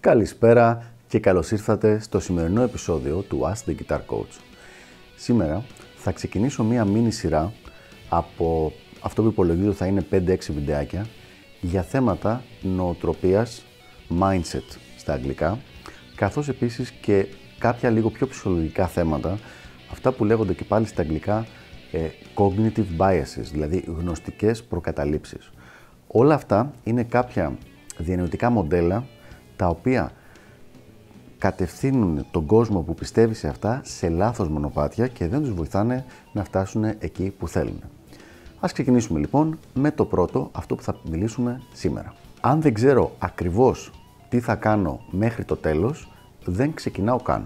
Καλησπέρα και καλώς ήρθατε στο σημερινό επεισόδιο του Ask the Guitar Coach. Σήμερα θα ξεκινήσω μία μίνι σειρά από αυτό που υπολογίζω θα είναι 5-6 βιντεάκια για θέματα νοοτροπίας, mindset στα αγγλικά, καθώς επίσης και κάποια λίγο πιο ψυχολογικά θέματα, αυτά που λέγονται και πάλι στα αγγλικά ε, cognitive biases, δηλαδή γνωστικές προκαταλήψεις. Όλα αυτά είναι κάποια διανοητικά μοντέλα τα οποία κατευθύνουν τον κόσμο που πιστεύει σε αυτά σε λάθος μονοπάτια και δεν τους βοηθάνε να φτάσουν εκεί που θέλουν. Ας ξεκινήσουμε λοιπόν με το πρώτο, αυτό που θα μιλήσουμε σήμερα. Αν δεν ξέρω ακριβώς τι θα κάνω μέχρι το τέλος, δεν ξεκινάω καν.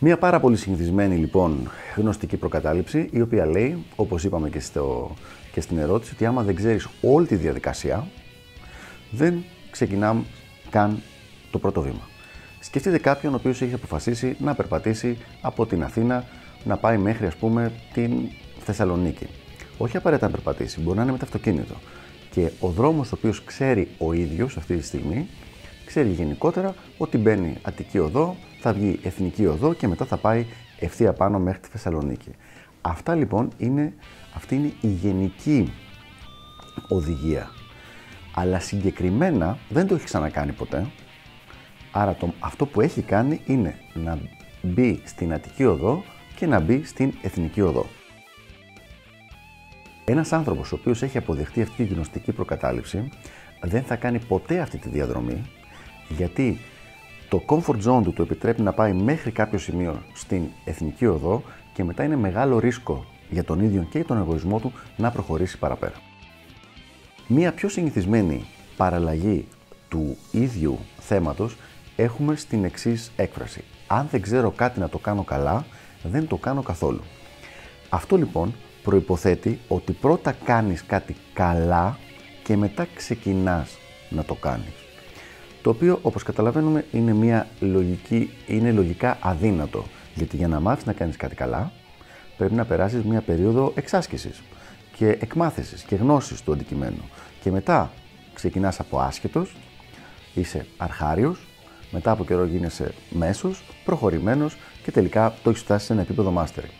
Μία πάρα πολύ συνηθισμένη λοιπόν γνωστική προκατάληψη, η οποία λέει, όπως είπαμε και, στο, και στην ερώτηση, ότι άμα δεν ξέρεις όλη τη διαδικασία, δεν ξεκινάμε καν το πρώτο βήμα. Σκεφτείτε κάποιον ο οποίος έχει αποφασίσει να περπατήσει από την Αθήνα να πάει μέχρι ας πούμε την Θεσσαλονίκη. Όχι απαραίτητα να περπατήσει, μπορεί να είναι με το αυτοκίνητο. Και ο δρόμος ο οποίος ξέρει ο ίδιος αυτή τη στιγμή, ξέρει γενικότερα ότι μπαίνει Αττική Οδό, θα βγει Εθνική Οδό και μετά θα πάει ευθεία πάνω μέχρι τη Θεσσαλονίκη. Αυτά λοιπόν είναι, αυτή είναι η γενική οδηγία. Αλλά συγκεκριμένα δεν το έχει ξανακάνει ποτέ. Άρα το, αυτό που έχει κάνει είναι να μπει στην Αττική Οδό και να μπει στην Εθνική Οδό. Ένας άνθρωπος ο οποίος έχει αποδεχτεί αυτή τη γνωστική προκατάληψη δεν θα κάνει ποτέ αυτή τη διαδρομή γιατί το comfort zone του του επιτρέπει να πάει μέχρι κάποιο σημείο στην Εθνική Οδό και μετά είναι μεγάλο ρίσκο για τον ίδιο και για τον εγωισμό του να προχωρήσει παραπέρα. Μία πιο συνηθισμένη παραλλαγή του ίδιου θέματος έχουμε στην εξής έκφραση. Αν δεν ξέρω κάτι να το κάνω καλά, δεν το κάνω καθόλου. Αυτό λοιπόν προϋποθέτει ότι πρώτα κάνεις κάτι καλά και μετά ξεκινάς να το κάνεις. Το οποίο όπως καταλαβαίνουμε είναι, μια λογική, είναι λογικά αδύνατο. Γιατί για να μάθεις να κάνεις κάτι καλά πρέπει να περάσεις μια περίοδο εξάσκησης και εκμάθησης και γνώσης του αντικειμένου. Και μετά ξεκινάς από άσχετος, είσαι αρχάριος, μετά από καιρό γίνεσαι μέσος, προχωρημένος και τελικά το έχεις φτάσει σε ένα επίπεδο mastery.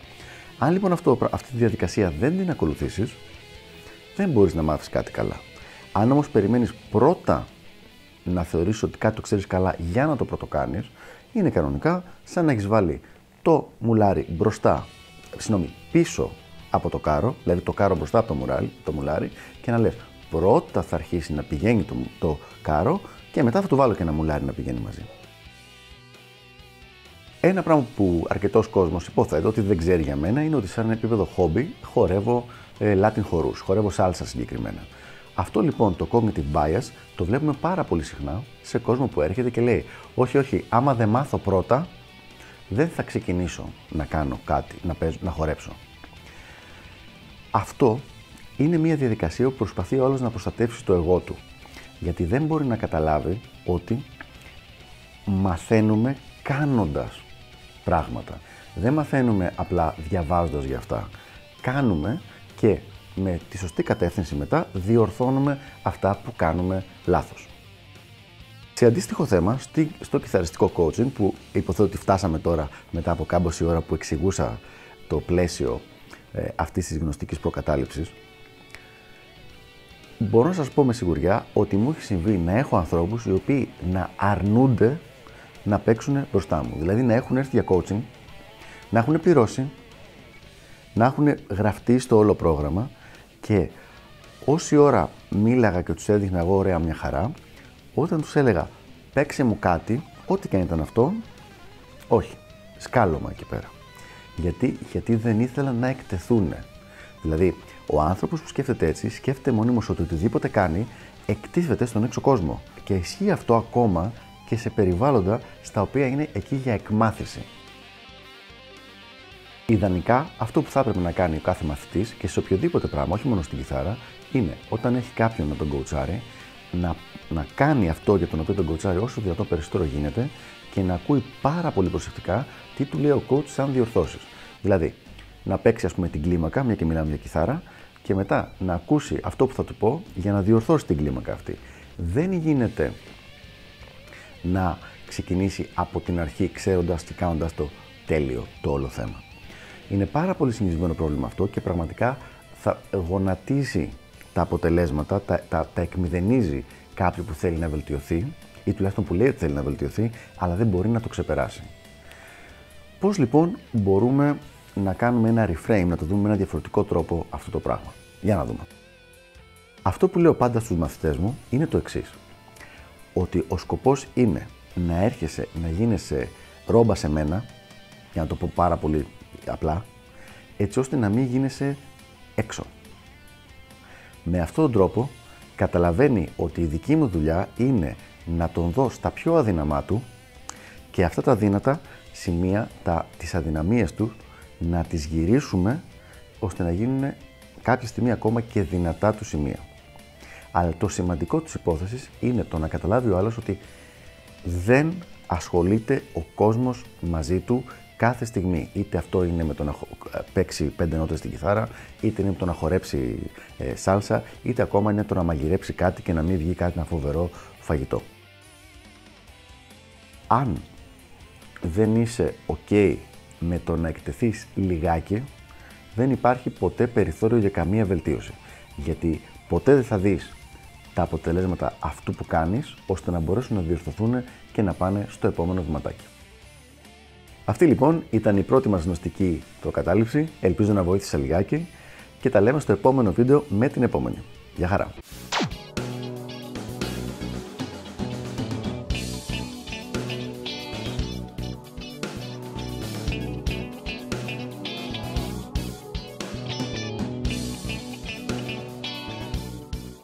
Αν λοιπόν αυτό, αυτή τη διαδικασία δεν την ακολουθήσεις, δεν μπορείς να μάθεις κάτι καλά. Αν όμως περιμένεις πρώτα να θεωρήσει ότι κάτι το ξέρεις καλά για να το πρωτοκάνεις, είναι κανονικά σαν να έχεις βάλει το μουλάρι μπροστά, συγγνώμη, πίσω από το κάρο, δηλαδή το κάρο μπροστά από το, μουράλι, το μουλάρι, και να λες: Πρώτα θα αρχίσει να πηγαίνει το, το κάρο και μετά θα του βάλω και ένα μουλάρι να πηγαίνει μαζί. Ένα πράγμα που αρκετός κόσμος υποθέτω ότι δεν ξέρει για μένα είναι ότι σε ένα επίπεδο χόμπι χορεύω ε, Latin χορούς, χορεύω σάλσα συγκεκριμένα. Αυτό λοιπόν το cognitive bias το βλέπουμε πάρα πολύ συχνά σε κόσμο που έρχεται και λέει: Όχι, όχι, άμα δεν μάθω πρώτα, δεν θα ξεκινήσω να κάνω κάτι, να, παίζω, να χορέψω. Αυτό είναι μια διαδικασία που προσπαθεί όλος να προστατεύσει το εγώ του. Γιατί δεν μπορεί να καταλάβει ότι μαθαίνουμε κάνοντας πράγματα. Δεν μαθαίνουμε απλά διαβάζοντας για αυτά. Κάνουμε και με τη σωστή κατεύθυνση μετά διορθώνουμε αυτά που κάνουμε λάθος. Σε αντίστοιχο θέμα, στο κιθαριστικό coaching, που υποθέτω ότι φτάσαμε τώρα μετά από κάμποση ώρα που εξηγούσα το πλαίσιο ε, αυτής της γνωστικής προκατάληψης, μπορώ να σας πω με σιγουριά ότι μου έχει συμβεί να έχω ανθρώπους οι οποίοι να αρνούνται να παίξουν μπροστά μου. Δηλαδή να έχουν έρθει για coaching, να έχουν πληρώσει, να έχουν γραφτεί στο όλο πρόγραμμα και όση ώρα μίλαγα και τους έδειχνα εγώ ωραία μια χαρά, όταν τους έλεγα παίξε μου κάτι, ό,τι και αν ήταν αυτό, όχι, σκάλωμα εκεί πέρα. Γιατί, γιατί δεν ήθελαν να εκτεθούν. Δηλαδή, ο άνθρωπος που σκέφτεται έτσι, σκέφτεται μονίμω ότι οτιδήποτε κάνει εκτίθεται στον έξω κόσμο. Και ισχύει αυτό ακόμα και σε περιβάλλοντα στα οποία είναι εκεί για εκμάθηση. Ιδανικά, αυτό που θα έπρεπε να κάνει ο κάθε μαθητής και σε οποιοδήποτε πράγμα, όχι μόνο στην κιθάρα, είναι όταν έχει κάποιον να τον κοουτσάρει, να, να κάνει αυτό για τον οποίο τον κοουτσάρει όσο δυνατόν περισσότερο γίνεται και να ακούει πάρα πολύ προσεκτικά τι του λέει ο coach σαν διορθώσεις. Δηλαδή, να παίξει ας πούμε την κλίμακα, μια και μιλάμε για κιθάρα, και μετά να ακούσει αυτό που θα του πω για να διορθώσει την κλίμακα αυτή. Δεν γίνεται να ξεκινήσει από την αρχή ξέροντας και κάνοντας το τέλειο το όλο θέμα. Είναι πάρα πολύ συνηθισμένο πρόβλημα αυτό και πραγματικά θα γονατίζει τα αποτελέσματα, τα, τα, τα εκμηδενίζει κάποιου που θέλει να βελτιωθεί ή τουλάχιστον που λέει ότι θέλει να βελτιωθεί, αλλά δεν μπορεί να το ξεπεράσει. Πώς λοιπόν μπορούμε να κάνουμε ένα reframe, να το δούμε με ένα διαφορετικό τρόπο αυτό το πράγμα; Για να δούμε. Αυτό που λέω πάντα στους μαθητές μου είναι το εξής. Ότι ο σκοπός είναι να έρχεσαι, να γίνεσαι ρόμπα σε μένα, για να το πω πάρα πολύ απλά, έτσι ώστε να μην γίνεσαι έξω. Με αυτόν τον τρόπο καταλαβαίνει ότι η δική μου δουλειά είναι να τον δω στα πιο αδύναμά του και αυτά τα δύνατα σημεία, τα, τις αδυναμίες του, να τις γυρίσουμε ώστε να γίνουν κάποια στιγμή ακόμα και δυνατά του σημεία. Αλλά το σημαντικό της υπόθεσης είναι το να καταλάβει ο άλλος ότι δεν ασχολείται ο κόσμος μαζί του κάθε στιγμή. Είτε αυτό είναι με το να παίξει πέντε νότες στην κιθάρα, είτε είναι με το να χορέψει ε, σάλσα, είτε ακόμα είναι το να μαγειρέψει κάτι και να μην βγει κάτι ένα φοβερό φαγητό. Αν δεν είσαι ok με το να εκτεθείς λιγάκι, δεν υπάρχει ποτέ περιθώριο για καμία βελτίωση. Γιατί ποτέ δεν θα δεις τα αποτελέσματα αυτού που κάνεις, ώστε να μπορέσουν να διορθωθούν και να πάνε στο επόμενο βηματάκι. Αυτή λοιπόν ήταν η πρώτη μας γνωστική προκατάληψη, ελπίζω να βοήθησα λιγάκι και τα λέμε στο επόμενο βίντεο με την επόμενη. Γεια χαρά!